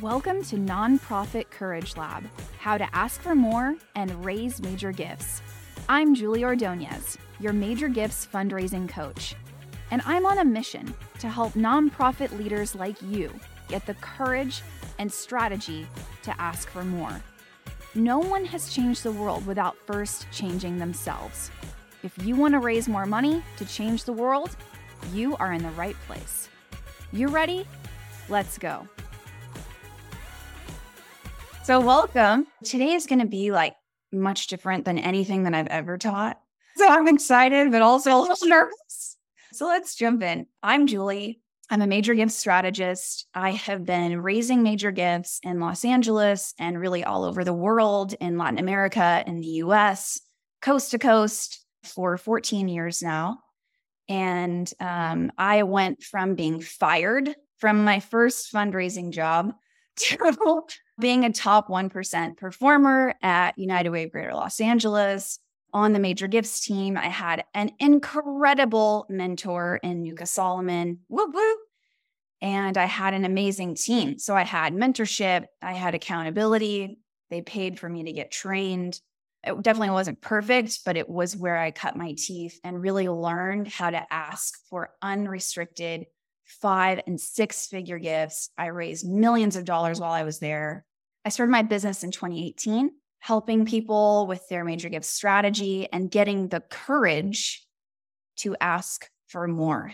Welcome to Nonprofit Courage Lab How to Ask for More and Raise Major Gifts. I'm Julie Ordonez, your Major Gifts fundraising coach, and I'm on a mission to help nonprofit leaders like you get the courage and strategy to ask for more. No one has changed the world without first changing themselves. If you want to raise more money to change the world, you are in the right place. You ready? Let's go. So, welcome. Today is going to be like much different than anything that I've ever taught. So, I'm excited, but also a little nervous. So, let's jump in. I'm Julie. I'm a major gift strategist. I have been raising major gifts in Los Angeles and really all over the world in Latin America, in the US, coast to coast for 14 years now. And um, I went from being fired from my first fundraising job to being a top 1% performer at United Way of Greater Los Angeles. On the major gifts team, I had an incredible mentor in Nuka Solomon. Woo woo. And I had an amazing team. So I had mentorship, I had accountability. They paid for me to get trained. It definitely wasn't perfect, but it was where I cut my teeth and really learned how to ask for unrestricted five and six figure gifts. I raised millions of dollars while I was there. I started my business in 2018, helping people with their major gift strategy and getting the courage to ask for more.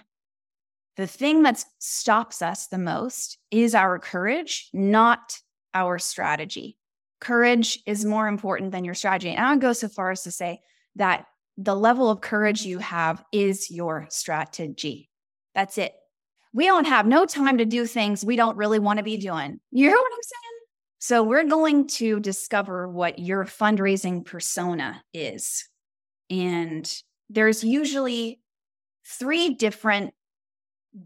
The thing that stops us the most is our courage, not our strategy. Courage is more important than your strategy. And I would go so far as to say that the level of courage you have is your strategy. That's it we don't have no time to do things we don't really want to be doing. You hear what I'm saying? So, we're going to discover what your fundraising persona is. And there's usually three different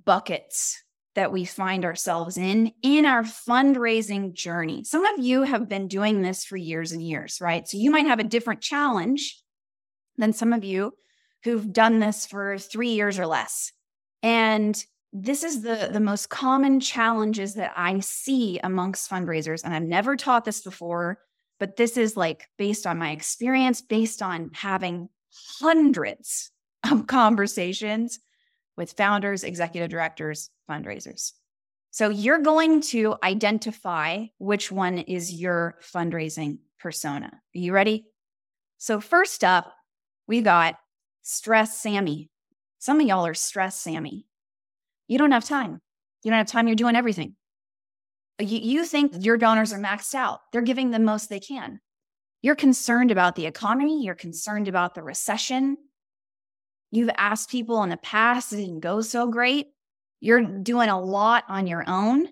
buckets that we find ourselves in in our fundraising journey. Some of you have been doing this for years and years, right? So you might have a different challenge than some of you who've done this for 3 years or less. And this is the the most common challenges that I see amongst fundraisers and I've never taught this before but this is like based on my experience based on having hundreds of conversations with founders, executive directors, fundraisers. So you're going to identify which one is your fundraising persona. Are you ready? So first up, we got stress Sammy. Some of y'all are stress Sammy. You don't have time. You don't have time. You're doing everything. You, you think your donors are maxed out. They're giving the most they can. You're concerned about the economy. You're concerned about the recession. You've asked people in the past, it didn't go so great. You're doing a lot on your own.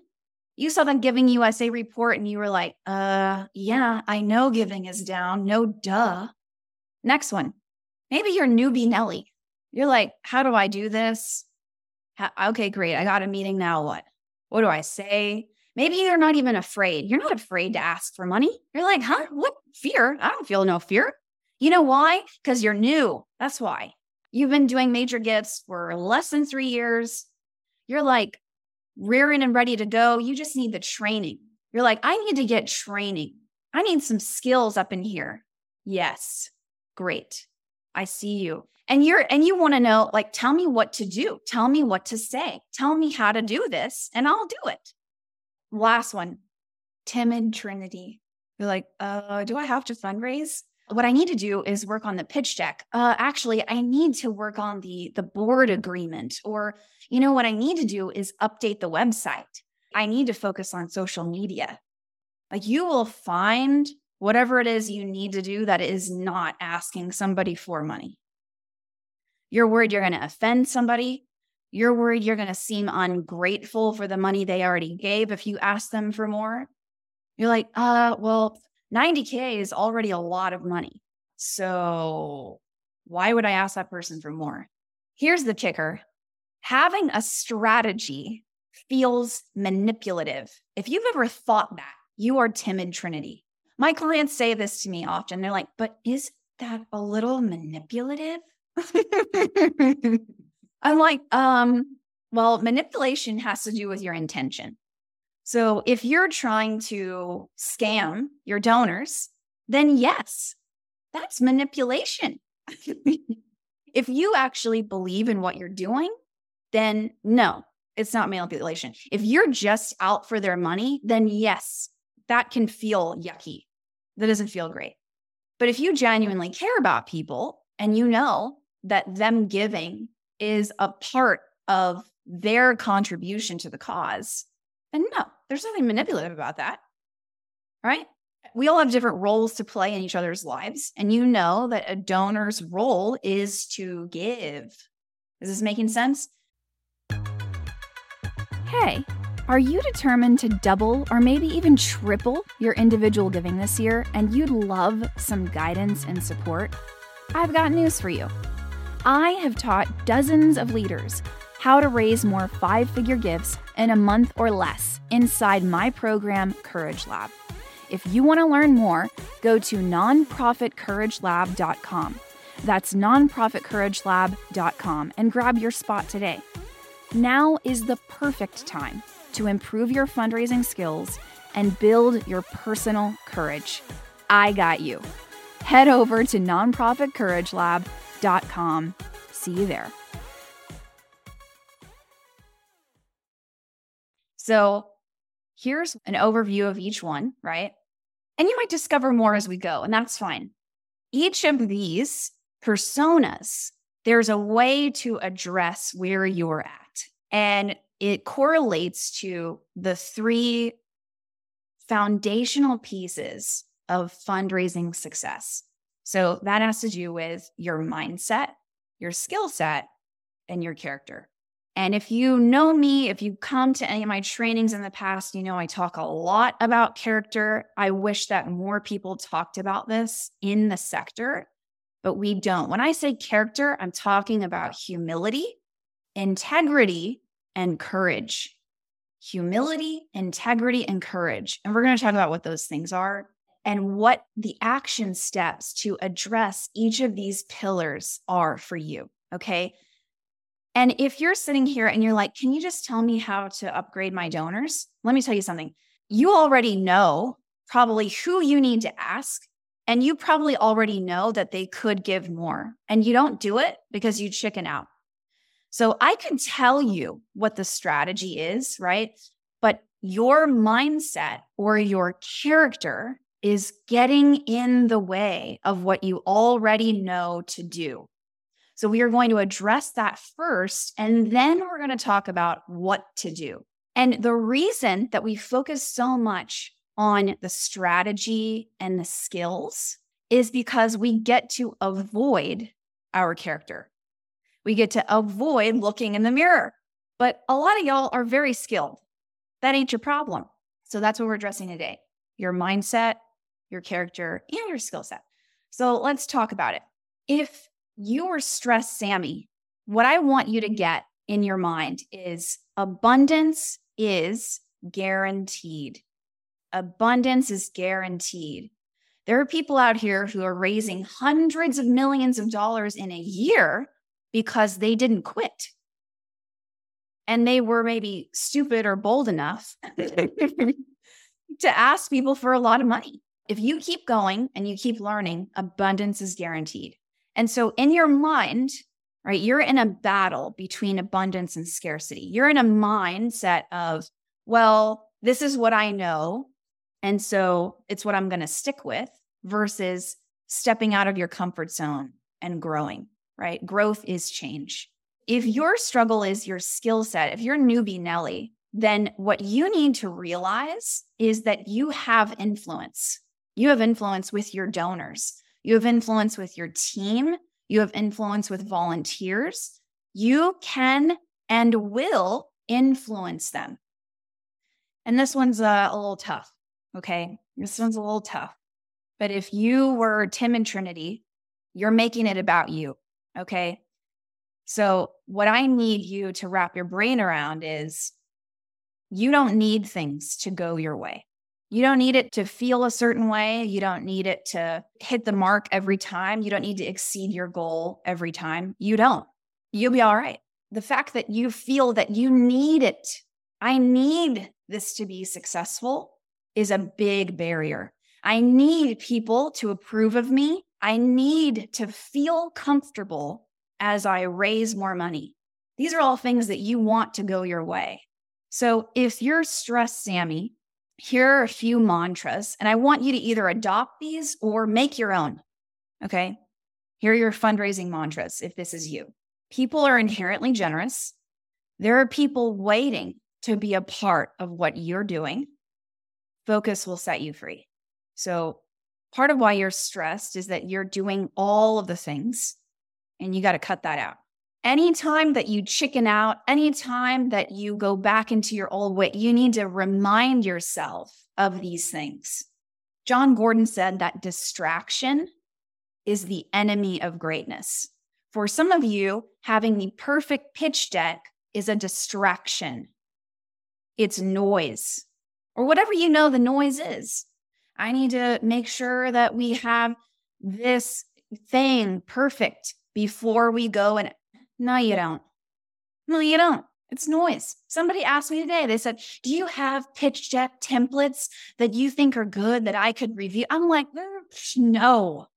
You saw them Giving USA report and you were like, uh, yeah, I know giving is down. No duh. Next one. Maybe you're newbie Nelly. You're like, how do I do this? Okay, great. I got a meeting now. What? What do I say? Maybe you're not even afraid. You're not afraid to ask for money. You're like, huh? What fear? I don't feel no fear. You know why? Because you're new. That's why. You've been doing major gifts for less than three years. You're like rearing and ready to go. You just need the training. You're like, I need to get training. I need some skills up in here. Yes. Great. I see you. And you're and you want to know like tell me what to do. Tell me what to say. Tell me how to do this and i'll do it. Last one timid trinity. You're like uh do i have to fundraise? What i need to do is work on the pitch deck. Uh actually i need to work on the the board agreement or you know what i need to do is update the website. I need to focus on social media. Like you will find whatever it is you need to do that is not asking somebody for money you're worried you're going to offend somebody. You're worried you're going to seem ungrateful for the money they already gave if you ask them for more. You're like, uh, well, 90K is already a lot of money. So why would I ask that person for more? Here's the kicker having a strategy feels manipulative. If you've ever thought that, you are timid Trinity. My clients say this to me often. They're like, but is that a little manipulative? I'm like, um, well, manipulation has to do with your intention. So if you're trying to scam your donors, then yes, that's manipulation. if you actually believe in what you're doing, then no, it's not manipulation. If you're just out for their money, then yes, that can feel yucky. That doesn't feel great. But if you genuinely care about people and you know that them giving is a part of their contribution to the cause, then no, there's nothing manipulative about that. Right? We all have different roles to play in each other's lives. And you know that a donor's role is to give. Is this making sense? Hey, are you determined to double or maybe even triple your individual giving this year and you'd love some guidance and support? I've got news for you. I have taught dozens of leaders how to raise more five figure gifts in a month or less inside my program, Courage Lab. If you want to learn more, go to nonprofitcouragelab.com. That's nonprofitcouragelab.com and grab your spot today. Now is the perfect time to improve your fundraising skills and build your personal courage. I got you. Head over to nonprofitcouragelab.com. See you there. So, here's an overview of each one, right? And you might discover more as we go, and that's fine. Each of these personas, there's a way to address where you're at. And it correlates to the three foundational pieces of fundraising success. So that has to do with your mindset, your skill set, and your character. And if you know me, if you come to any of my trainings in the past, you know I talk a lot about character. I wish that more people talked about this in the sector, but we don't. When I say character, I'm talking about humility, integrity, and courage. Humility, integrity, and courage. And we're going to talk about what those things are and what the action steps to address each of these pillars are for you. Okay. And if you're sitting here and you're like, can you just tell me how to upgrade my donors? Let me tell you something. You already know probably who you need to ask. And you probably already know that they could give more. And you don't do it because you chicken out. So I can tell you what the strategy is, right? But your mindset or your character is getting in the way of what you already know to do. So we are going to address that first, and then we're going to talk about what to do. And the reason that we focus so much on the strategy and the skills is because we get to avoid our character we get to avoid looking in the mirror. But a lot of y'all are very skilled. That ain't your problem. So that's what we're addressing today your mindset, your character, and your skill set. So let's talk about it. If you are stressed, Sammy, what I want you to get in your mind is abundance is guaranteed. Abundance is guaranteed. There are people out here who are raising hundreds of millions of dollars in a year because they didn't quit. And they were maybe stupid or bold enough to ask people for a lot of money. If you keep going and you keep learning, abundance is guaranteed. And so in your mind, right, you're in a battle between abundance and scarcity. You're in a mindset of, well, this is what I know. And so it's what I'm going to stick with versus stepping out of your comfort zone and growing right? Growth is change. If your struggle is your skill set, if you're newbie Nelly, then what you need to realize is that you have influence. You have influence with your donors. You have influence with your team. You have influence with volunteers. You can and will influence them. And this one's uh, a little tough. Okay. This one's a little tough. But if you were Timid Trinity, you're making it about you. Okay. So, what I need you to wrap your brain around is you don't need things to go your way. You don't need it to feel a certain way. You don't need it to hit the mark every time. You don't need to exceed your goal every time. You don't. You'll be all right. The fact that you feel that you need it, I need this to be successful is a big barrier. I need people to approve of me. I need to feel comfortable as I raise more money. These are all things that you want to go your way. So if you're stressed, Sammy, here are a few mantras, and I want you to either adopt these or make your own. Okay. Here are your fundraising mantras if this is you. People are inherently generous. There are people waiting to be a part of what you're doing. Focus will set you free. So, part of why you're stressed is that you're doing all of the things and you got to cut that out. Anytime that you chicken out, anytime that you go back into your old way, you need to remind yourself of these things. Jon Gordon said that distraction is the enemy of greatness. For some of you, having the perfect pitch deck is a distraction, it's noise, or whatever you know the noise is. I need to make sure that we have this thing perfect before we go and no, you don't. No, you don't. It's noise. Somebody asked me today, they said, Do you have pitch deck templates that you think are good that I could review? I'm like, mm, No.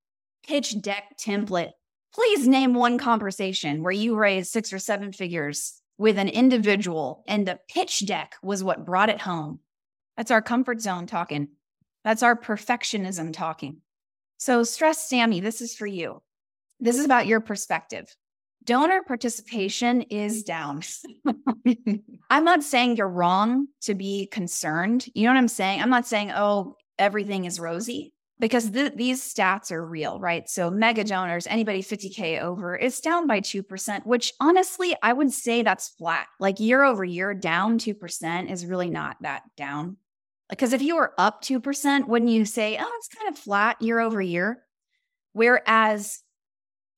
Pitch deck template. Please name one conversation where you raised six or seven figures with an individual and the pitch deck was what brought it home. That's our comfort zone talking. That's our perfectionism talking. So, stress Sammy, this is for you. This is about your perspective. Donor participation is down. I'm not saying you're wrong to be concerned. You know what I'm saying? I'm not saying, oh, everything is rosy because th- these stats are real, right? So, mega donors, anybody 50K over, it's down by 2%, which honestly, I would say that's flat. Like year over year, down 2% is really not that down. Because if you were up 2%, wouldn't you say, oh, it's kind of flat year over year? Whereas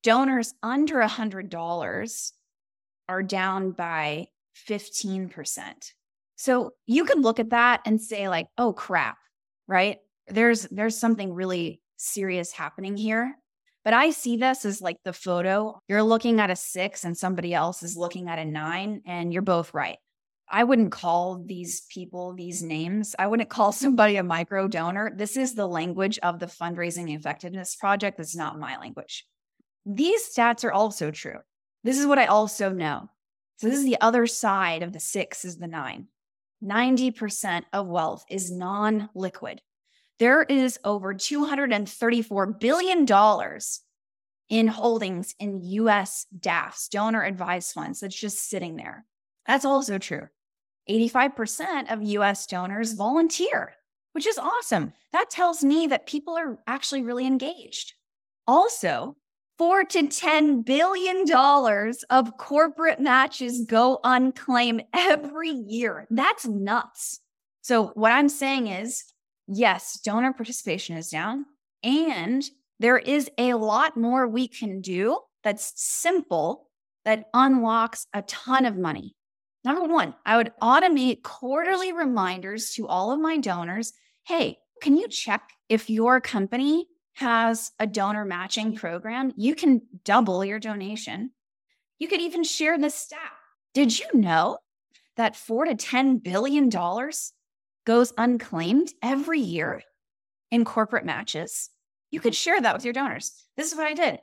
donors under $100 are down by 15%. So you could look at that and say like, "Oh crap." Right? There's there's something really serious happening here. But I see this as like the photo. You're looking at a 6 and somebody else is looking at a 9 and you're both right. I wouldn't call these people these names. I wouldn't call somebody a micro donor. This is the language of the fundraising effectiveness project. It's not my language. These stats are also true. This is what I also know. So this is the other side of the six is the nine. 90% of wealth is non liquid. There is over $234 billion in holdings in US DAFs, donor advised funds, that's just sitting there. That's also true. 85% of US donors volunteer, which is awesome. That tells me that people are actually really engaged. Also, four to ten billion dollars of corporate matches go unclaimed every year. That's nuts. So what I'm saying is, yes, donor participation is down, and there is a lot more we can do that's simple that unlocks a ton of money. Number one, I would automate quarterly reminders to all of my donors. Hey, can you check if your company has a donor matching program? You can double your donation. You could even share the stat. Did you know that four to $10 billion goes unclaimed every year in corporate matches? You could share that with your donors. This is what I did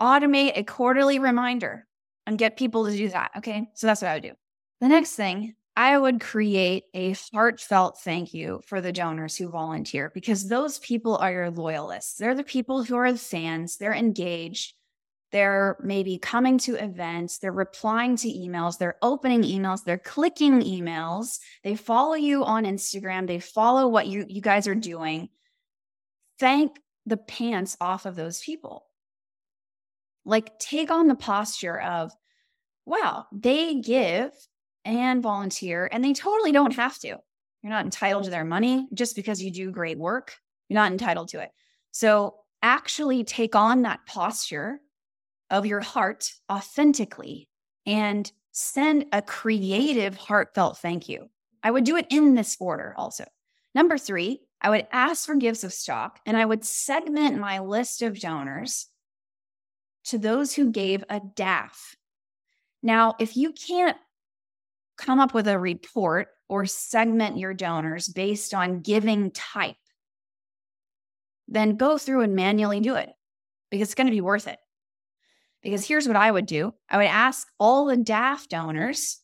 automate a quarterly reminder and get people to do that. Okay. So that's what I would do. The next thing, I would create a heartfelt thank you for the donors who volunteer because those people are your loyalists. They're the people who are the fans, they're engaged. They're maybe coming to events, they're replying to emails, they're opening emails, they're clicking emails, they follow you on Instagram, they follow what you, you guys are doing. Thank the pants off of those people. Like, take on the posture of, wow, they give and volunteer, and they totally don't have to. You're not entitled to their money just because you do great work. You're not entitled to it. So actually take on that posture of your heart authentically and send a creative, heartfelt thank you. I would do it in this order also. Number three, I would ask for gifts of stock and I would segment my list of donors to those who gave a DAF. Now, if you can't come up with a report or segment your donors based on giving type, then go through and manually do it because it's going to be worth it. Because here's what I would do I would ask all the DAF donors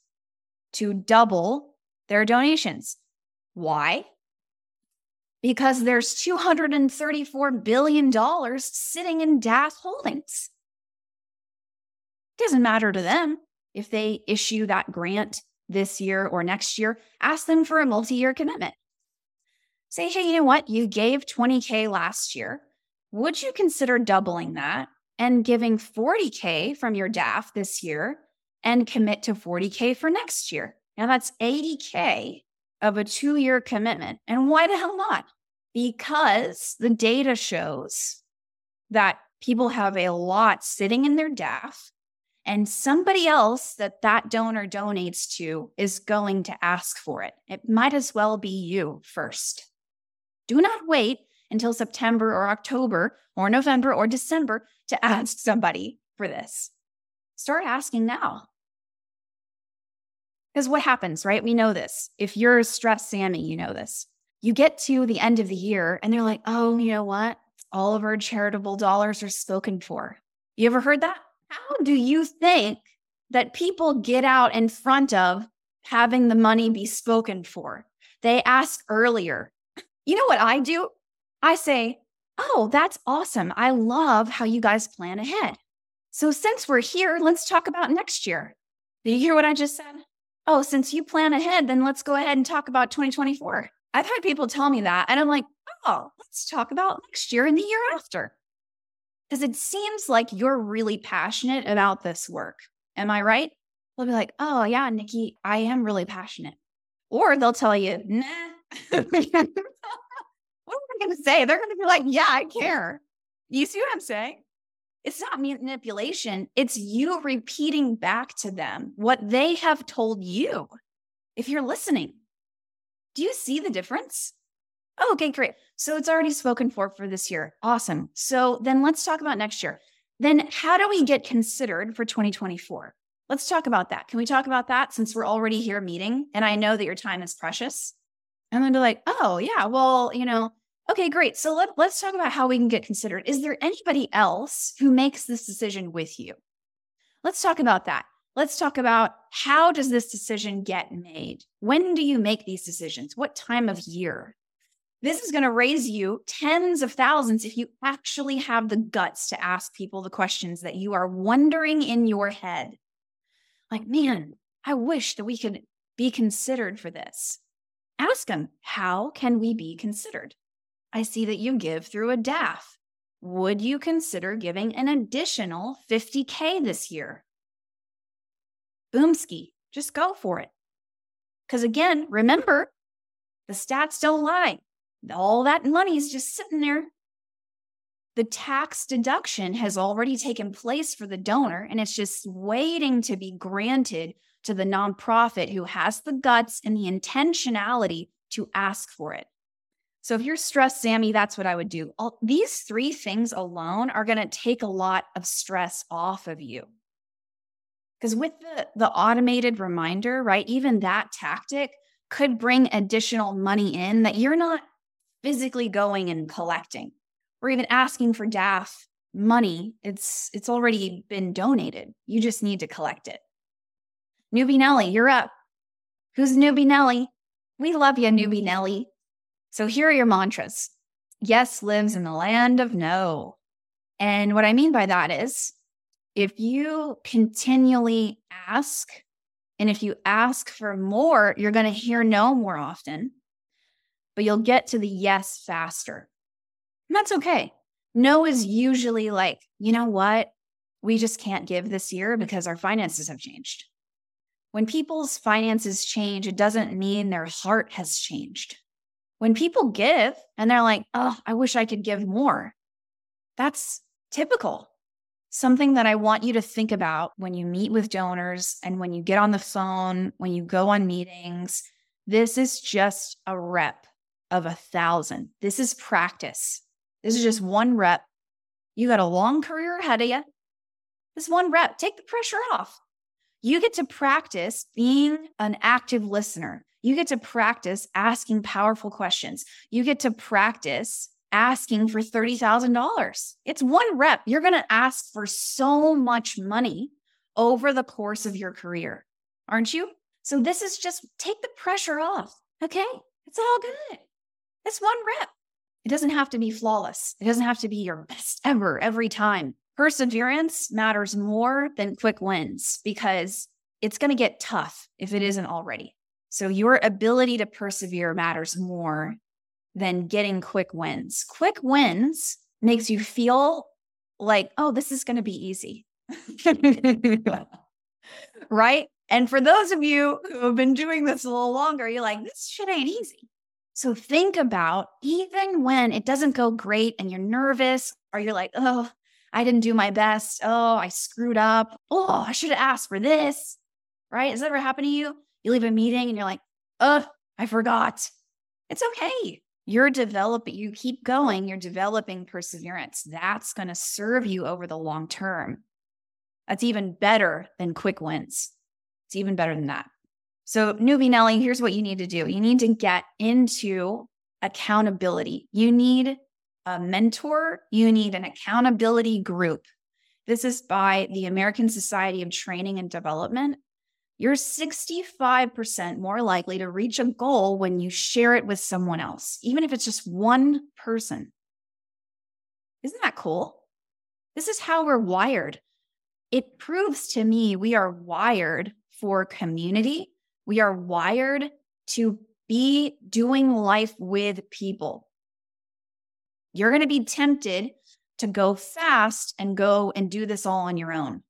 to double their donations. Why? Because there's $234 billion sitting in DAF holdings. It doesn't matter to them if they issue that grant this year or next year. Ask them for a multi year commitment. Say, hey, you know what? You gave 20K last year. Would you consider doubling that and giving 40K from your DAF this year and commit to 40K for next year? Now that's 80K of a two year commitment. And why the hell not? Because the data shows that people have a lot sitting in their DAF and somebody else that that donor donates to is going to ask for it. It might as well be you first. Do not wait until September or October or November or December to ask somebody for this. Start asking now. Because what happens, right? We know this. If you're a stressed Sammy, you know this. You get to the end of the year and they're like, oh, you know what? All of our charitable dollars are spoken for. You ever heard that? How do you think that people get out in front of having the money be spoken for? They ask earlier. You know what I do? I say, Oh, that's awesome. I love how you guys plan ahead. So, since we're here, let's talk about next year. Did you hear what I just said? Oh, since you plan ahead, then let's go ahead and talk about 2024. I've had people tell me that, and I'm like, oh, let's talk about next year and the year after. Because it seems like you're really passionate about this work. Am I right? They'll be like, oh, yeah, Nikki, I am really passionate. Or they'll tell you, nah. what am I going to say? They're going to be like, yeah, I care. You see what I'm saying? It's not manipulation, it's you repeating back to them what they have told you. If you're listening, do you see the difference? Oh, okay, great. So it's already spoken for for this year. Awesome. So then let's talk about next year. Then how do we get considered for 2024? Let's talk about that. Can we talk about that since we're already here meeting and I know that your time is precious? And then they're like, oh, yeah, well, you know, okay, great. So let, let's talk about how we can get considered. Is there anybody else who makes this decision with you? Let's talk about that. Let's talk about how does this decision get made? When do you make these decisions? What time of year? This is going to raise you tens of thousands if you actually have the guts to ask people the questions that you are wondering in your head. Like, man, I wish that we could be considered for this. Ask them, how can we be considered? I see that you give through a DAF. Would you consider giving an additional 50K this year? Boomski, just go for it. Because again, remember, the stats don't lie all that money is just sitting there. The tax deduction has already taken place for the donor, and it's just waiting to be granted to the nonprofit who has the guts and the intentionality to ask for it. So if you're stressed, Sammy, that's what I would do. All, these three things alone are going to take a lot of stress off of you. Because with the, the automated reminder, right, even that tactic could bring additional money in that you're not physically going and collecting or even asking for DAF money. It's it's already been donated. You just need to collect it. Newbie Nelly, you're up. Who's Newbie Nelly? We love you, Newbie Nelly. So here are your mantras. Yes lives in the land of no. And what I mean by that is if you continually ask, and if you ask for more, you're going to hear no more often but you'll get to the yes faster. And that's okay. No is usually like, you know what? We just can't give this year because our finances have changed. When people's finances change, it doesn't mean their heart has changed. When people give and they're like, oh, I wish I could give more, that's typical. Something that I want you to think about when you meet with donors and when you get on the phone, when you go on meetings. This is just a rep of a thousand. This is practice. This is just one rep. You got a long career ahead of you. This one rep, take the pressure off. You get to practice being an active listener. You get to practice asking powerful questions. You get to practice asking for $30,000. It's one rep. You're going to ask for so much money over the course of your career, aren't you? So this is just take the pressure off. Okay. It's all good. It's one rep. It doesn't have to be flawless. It doesn't have to be your best ever every time. Perseverance matters more than quick wins because it's going to get tough if it isn't already. So your ability to persevere matters more than getting quick wins. Quick wins makes you feel like, oh, this is going to be easy. right? And for those of you who have been doing this a little longer, you're like, this shit ain't easy. So think about even when it doesn't go great and you're nervous or you're like, oh, I didn't do my best. Oh, I screwed up. Oh, I should have asked for this. Right? Has that ever happened to you? You leave a meeting and you're like, oh, I forgot. It's okay. You're developing, you keep going, you're developing perseverance. That's going to serve you over the long term. That's even better than quick wins. It's even better than that. So, newbie Nelly, here's what you need to do you need to get into accountability. You need a mentor, you need an accountability group. This is by the American Society of Training and Development. You're 65% more likely to reach a goal when you share it with someone else, even if it's just one person. Isn't that cool? This is how we're wired. It proves to me we are wired for community. We are wired to be doing life with people. You're going to be tempted to go fast and go and do this all on your own.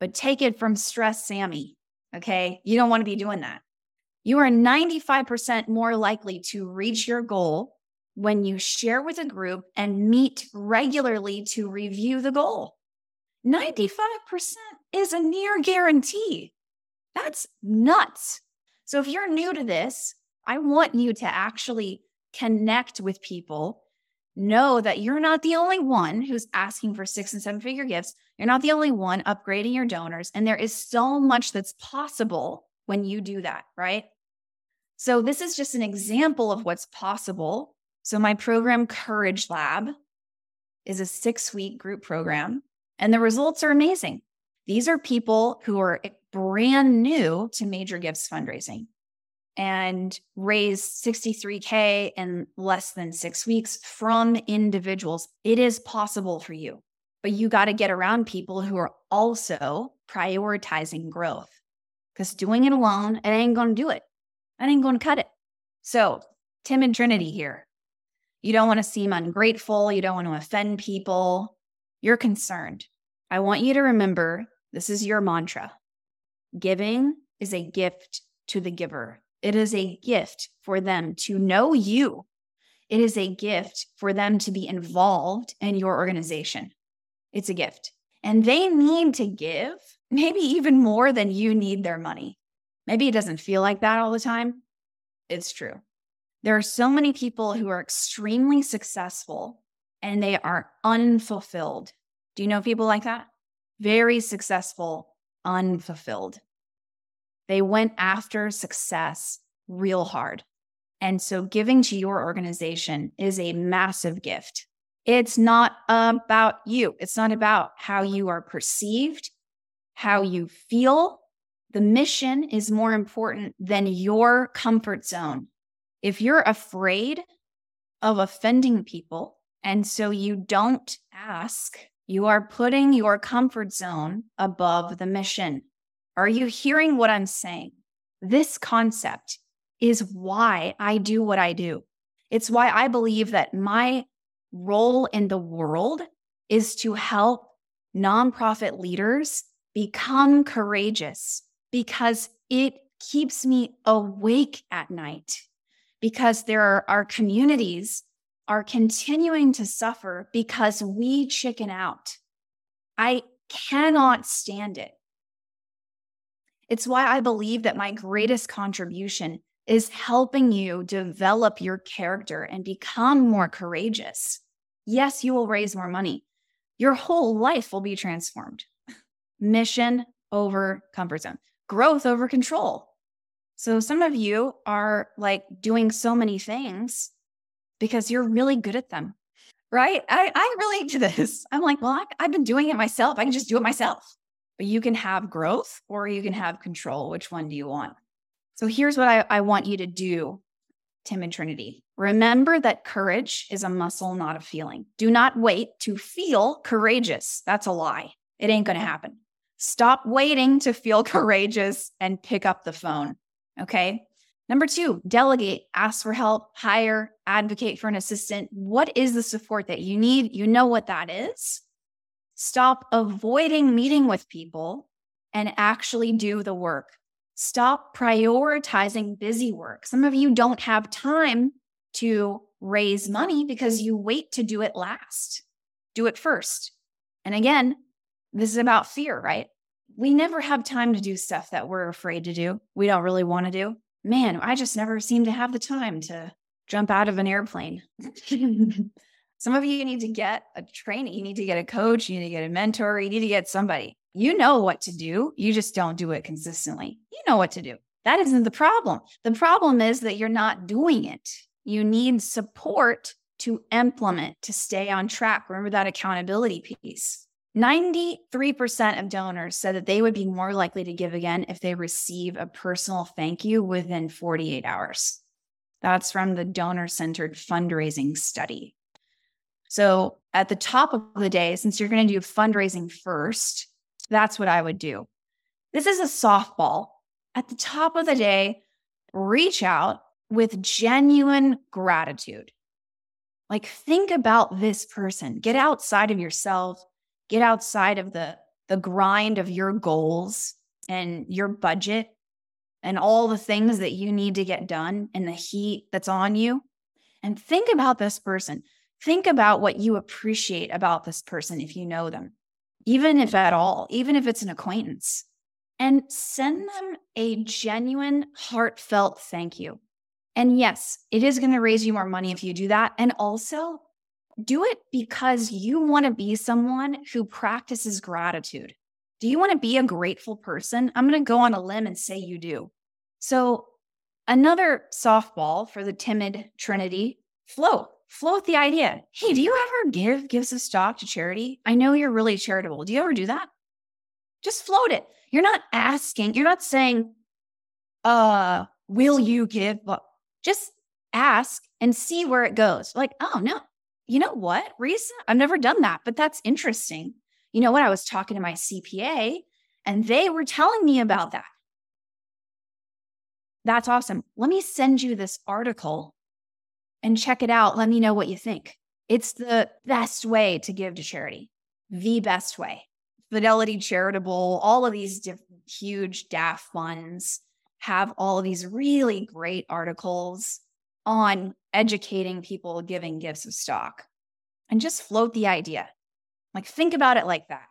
But take it from stress Sammy. Okay. You don't want to be doing that. You are 95% more likely to reach your goal when you share with a group and meet regularly to review the goal. 95% is a near guarantee. That's nuts. So if you're new to this, I want you to actually connect with people know that you're not the only one who's asking for six and seven figure gifts. You're not the only one upgrading your donors. And there is so much that's possible when you do that, right? So, this is just an example of what's possible. So, my program, Courage Lab, is a six week group program, and the results are amazing. These are people who are brand new to major gifts fundraising and raise 63K in less than six weeks from individuals. It is possible for you, but you got to get around people who are also prioritizing growth because doing it alone, it ain't going to do it. That ain't going to cut it. So, Timid Trinity here. You don't want to seem ungrateful. You don't want to offend people. You're concerned. I want you to remember this is your mantra giving is a gift to the giver. It is a gift for them to know you. It is a gift for them to be involved in your organization. It's a gift. And they need to give, maybe even more than you need their money. Maybe it doesn't feel like that all the time. It's true. There are so many people who are extremely successful and they are unfulfilled. Do you know people like that? Very successful, unfulfilled. They went after success real hard. And so giving to your organization is a massive gift. It's not about you. It's not about how you are perceived, how you feel. The mission is more important than your comfort zone. If you're afraid of offending people, and so you don't ask, you are putting your comfort zone above the mission. Are you hearing what I'm saying? This concept is why I do what I do. It's why I believe that my role in the world is to help nonprofit leaders become courageous because it keeps me awake at night because there are our communities are continuing to suffer because we chicken out. I cannot stand it. It's why I believe that my greatest contribution is helping you develop your character and become more courageous. Yes, you will raise more money. Your whole life will be transformed. Mission over comfort zone, growth over control. So some of you are like doing so many things because you're really good at them, right? I, I relate to this. I'm like, well, I, I've been doing it myself. I can just do it myself. But you can have growth or you can have control. Which one do you want? So here's what I, I want you to do, Timid Trinity. Remember that courage is a muscle, not a feeling. Do not wait to feel courageous. That's a lie. It ain't going to happen. Stop waiting to feel courageous and pick up the phone. Okay. Number two, delegate, ask for help, hire, advocate for an assistant. What is the support that you need? You know what that is. Stop avoiding meeting with people and actually do the work. Stop prioritizing busy work. Some of you don't have time to raise money because you wait to do it last. Do it first. And again, this is about fear, right? We never have time to do stuff that we're afraid to do. We don't really want to do. Man, I just never seem to have the time to jump out of an airplane. Some of you need to get a trainer, you need to get a coach, you need to get a mentor, you need to get somebody. You know what to do, you just don't do it consistently. You know what to do. That isn't the problem. The problem is that you're not doing it. You need support to implement, to stay on track. Remember that accountability piece. 93% of donors said that they would be more likely to give again if they receive a personal thank you within 48 hours. That's from the donor centered fundraising study. So, at the top of the day, since you're going to do fundraising first, that's what I would do. This is a softball. At the top of the day, reach out with genuine gratitude. Like, think about this person, get outside of yourself, get outside of the the grind of your goals and your budget and all the things that you need to get done and the heat that's on you. And think about this person. Think about what you appreciate about this person if you know them even if at all even if it's an acquaintance. And send them a genuine heartfelt thank you. And yes it is going to raise you more money if you do that. And also do it because you want to be someone who practices gratitude. Do you want to be a grateful person? I'm going to go on a limb and say you do. So, another softball for the timid trinity float. Float the idea. Hey, do you ever give gifts of stock to charity? I know you're really charitable. Do you ever do that? Just float it. You're not asking, you're not saying, uh, will you give? Just ask and see where it goes. Like, oh no, you know what, Reese? I've never done that, but that's interesting. You know what? I was talking to my CPA and they were telling me about that. That's awesome. Let me send you this article and check it out. Let me know what you think. It's the best way to give to charity, the best way. Fidelity Charitable, all of these diff- huge DAF funds have all of these really great articles on educating people giving gifts of stock and just float the idea. Like, think about it like that.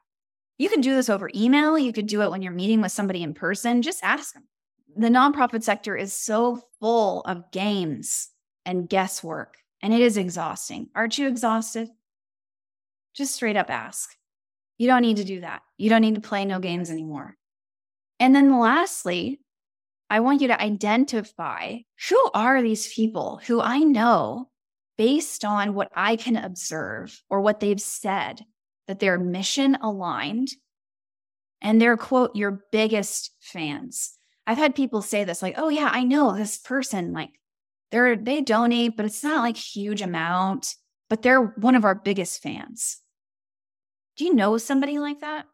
You can do this over email. You could do it when you're meeting with somebody in person. Just ask them. The nonprofit sector is so full of games and guesswork, and it is exhausting. Aren't you exhausted? Just straight up ask. You don't need to do that. You don't need to play no games anymore. And then lastly, I want you to identify who are these people who I know based on what I can observe or what they've said that they're mission aligned and they're quote your biggest fans. I've had people say this like, "Oh yeah, I know this person like they're they donate, but it's not like huge amount, but they're one of our biggest fans." Do you know somebody like that?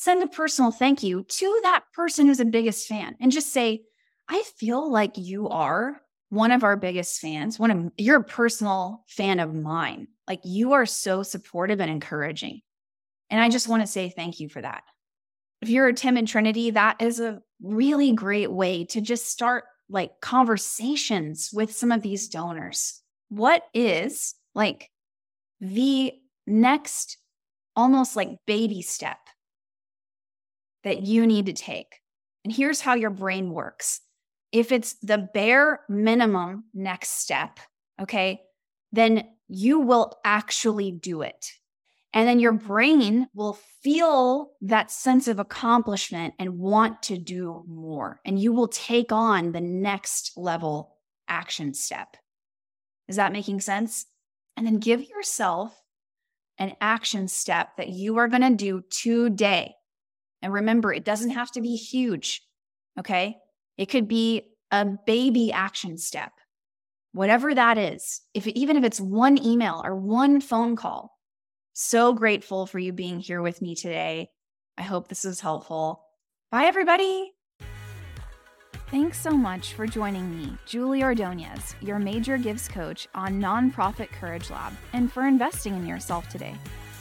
Send a personal thank you to that person who's the biggest fan and just say, I feel like you are one of our biggest fans. One of you're a personal fan of mine. Like you are so supportive and encouraging. And I just want to say thank you for that. If you're a Timid Trinity, that is a really great way to just start like conversations with some of these donors. What is like the next almost like baby step that you need to take. And here's how your brain works if it's the bare minimum next step, okay, then you will actually do it. And then your brain will feel that sense of accomplishment and want to do more. And you will take on the next level action step. Is that making sense? And then give yourself an action step that you are going to do today. And remember, it doesn't have to be huge. Okay. It could be a baby action step, whatever that is. If even if it's one email or one phone call, so grateful for you being here with me today. I hope this was helpful. Bye, everybody. Thanks so much for joining me, Julie Ordonez, your major gives coach on Nonprofit Courage Lab, and for investing in yourself today.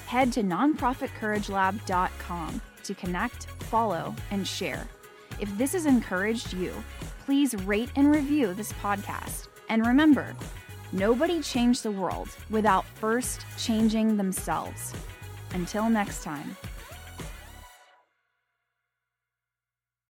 Head to nonprofitcouragelab.com to connect, follow, and share. If this has encouraged you, please rate and review this podcast. And remember, Nobody changed the world without first changing themselves. Until next time.